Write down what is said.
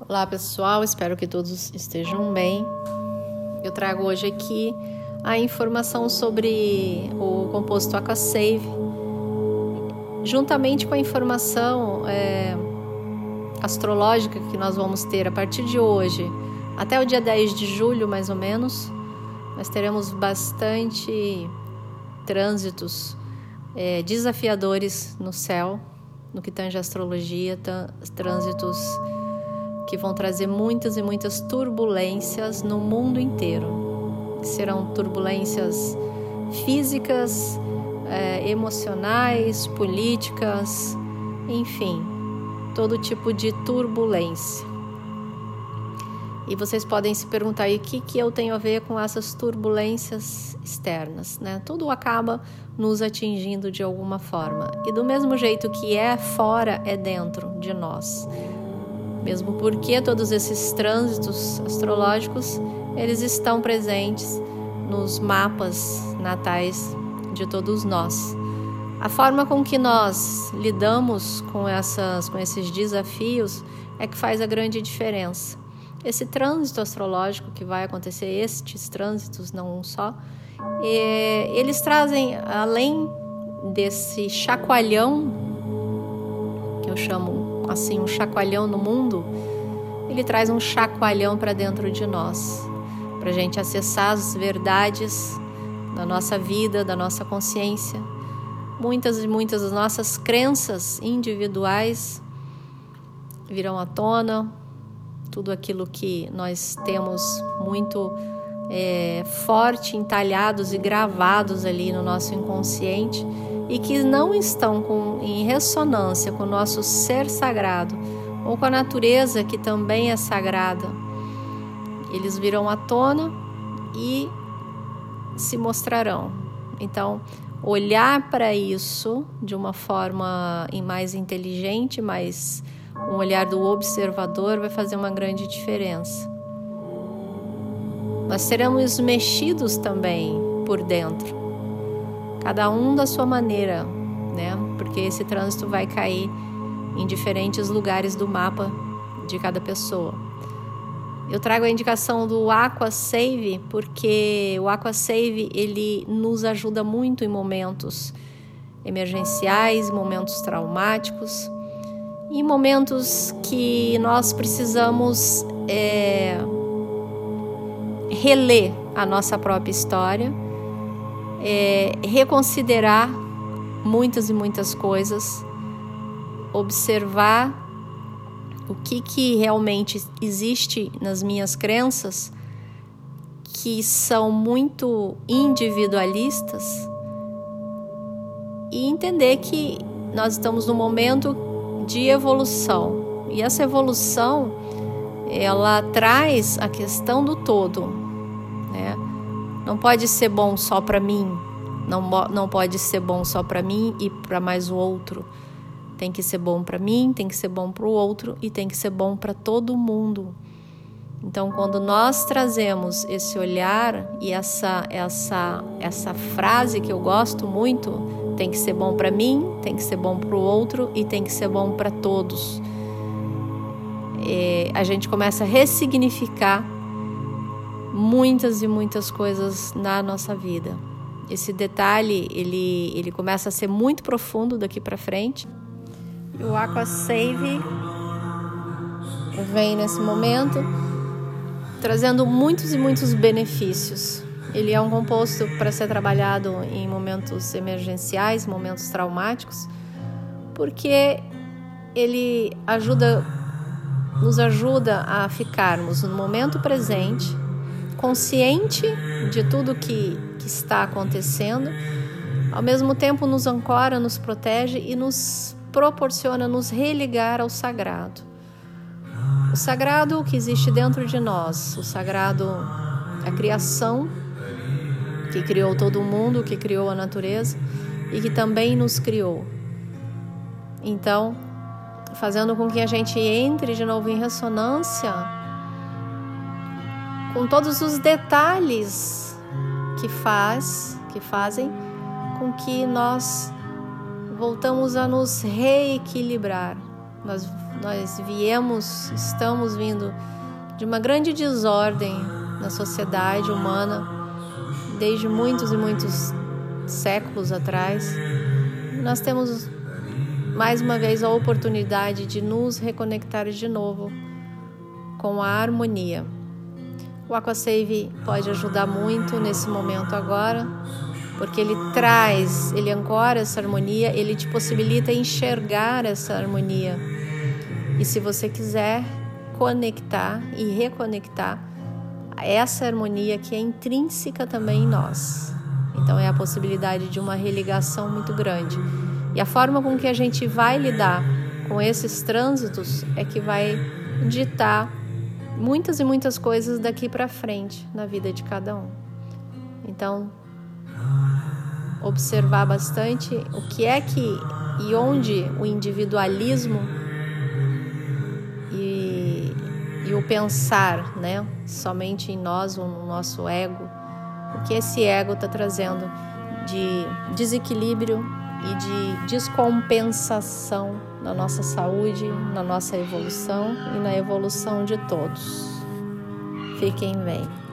Olá pessoal, espero que todos estejam bem. Eu trago hoje aqui a informação sobre o composto AquaSave, juntamente com a informação é, astrológica que nós vamos ter a partir de hoje até o dia 10 de julho, mais ou menos. Nós teremos bastante trânsitos é, desafiadores no céu, no que tange a astrologia, trânsitos que vão trazer muitas e muitas turbulências no mundo inteiro. Serão turbulências físicas, é, emocionais, políticas, enfim, todo tipo de turbulência. E vocês podem se perguntar o que, que eu tenho a ver com essas turbulências externas, né? Tudo acaba nos atingindo de alguma forma. E do mesmo jeito que é fora, é dentro de nós. Mesmo porque todos esses trânsitos astrológicos, eles estão presentes nos mapas natais de todos nós. A forma com que nós lidamos com, essas, com esses desafios é que faz a grande diferença. Esse trânsito astrológico que vai acontecer, estes trânsitos, não um só, é, eles trazem, além desse chacoalhão, que eu chamo assim, um chacoalhão no mundo, ele traz um chacoalhão para dentro de nós, para a gente acessar as verdades da nossa vida, da nossa consciência. Muitas e muitas das nossas crenças individuais virão à tona, tudo aquilo que nós temos muito é, forte, entalhados e gravados ali no nosso inconsciente e que não estão com, em ressonância com o nosso ser sagrado ou com a natureza que também é sagrada. Eles virão à tona e se mostrarão. Então, olhar para isso de uma forma mais inteligente, mais um olhar do observador vai fazer uma grande diferença. Nós seremos mexidos também por dentro, cada um da sua maneira, né? Porque esse trânsito vai cair em diferentes lugares do mapa de cada pessoa. Eu trago a indicação do Aqua Save porque o Aqua Save ele nos ajuda muito em momentos emergenciais, momentos traumáticos em momentos que nós precisamos é, reler a nossa própria história, é, reconsiderar muitas e muitas coisas, observar o que, que realmente existe nas minhas crenças que são muito individualistas e entender que nós estamos no momento de evolução. E essa evolução, ela traz a questão do todo? Não pode ser bom só para mim, não, não pode ser bom só para mim e para mais o outro. Tem que ser bom para mim, tem que ser bom para o outro e tem que ser bom para todo mundo. Então, quando nós trazemos esse olhar e essa essa essa frase que eu gosto muito, tem que ser bom para mim, tem que ser bom para o outro e tem que ser bom para todos. A gente começa a ressignificar muitas e muitas coisas na nossa vida. Esse detalhe ele, ele começa a ser muito profundo daqui para frente. O Aqua Save vem nesse momento trazendo muitos e muitos benefícios ele é um composto para ser trabalhado em momentos emergenciais, momentos traumáticos, porque ele ajuda, nos ajuda a ficarmos no momento presente, consciente de tudo que, que está acontecendo, ao mesmo tempo nos ancora, nos protege e nos proporciona nos religar ao sagrado. O sagrado que existe dentro de nós, o sagrado, a criação que criou todo o mundo, que criou a natureza e que também nos criou. Então, fazendo com que a gente entre de novo em ressonância com todos os detalhes que faz, que fazem com que nós voltamos a nos reequilibrar, Nós, nós viemos, estamos vindo de uma grande desordem na sociedade humana desde muitos e muitos séculos atrás. Nós temos mais uma vez a oportunidade de nos reconectar de novo com a harmonia. O Aquasave pode ajudar muito nesse momento agora, porque ele traz, ele ancora essa harmonia, ele te possibilita enxergar essa harmonia. E se você quiser conectar e reconectar essa harmonia que é intrínseca também em nós. Então é a possibilidade de uma religação muito grande. E a forma com que a gente vai lidar com esses trânsitos é que vai ditar muitas e muitas coisas daqui para frente na vida de cada um. Então, observar bastante o que é que e onde o individualismo e, e o pensar, né, somente em nós no nosso ego, o que esse ego está trazendo de desequilíbrio e de descompensação na nossa saúde, na nossa evolução e na evolução de todos. Fiquem bem.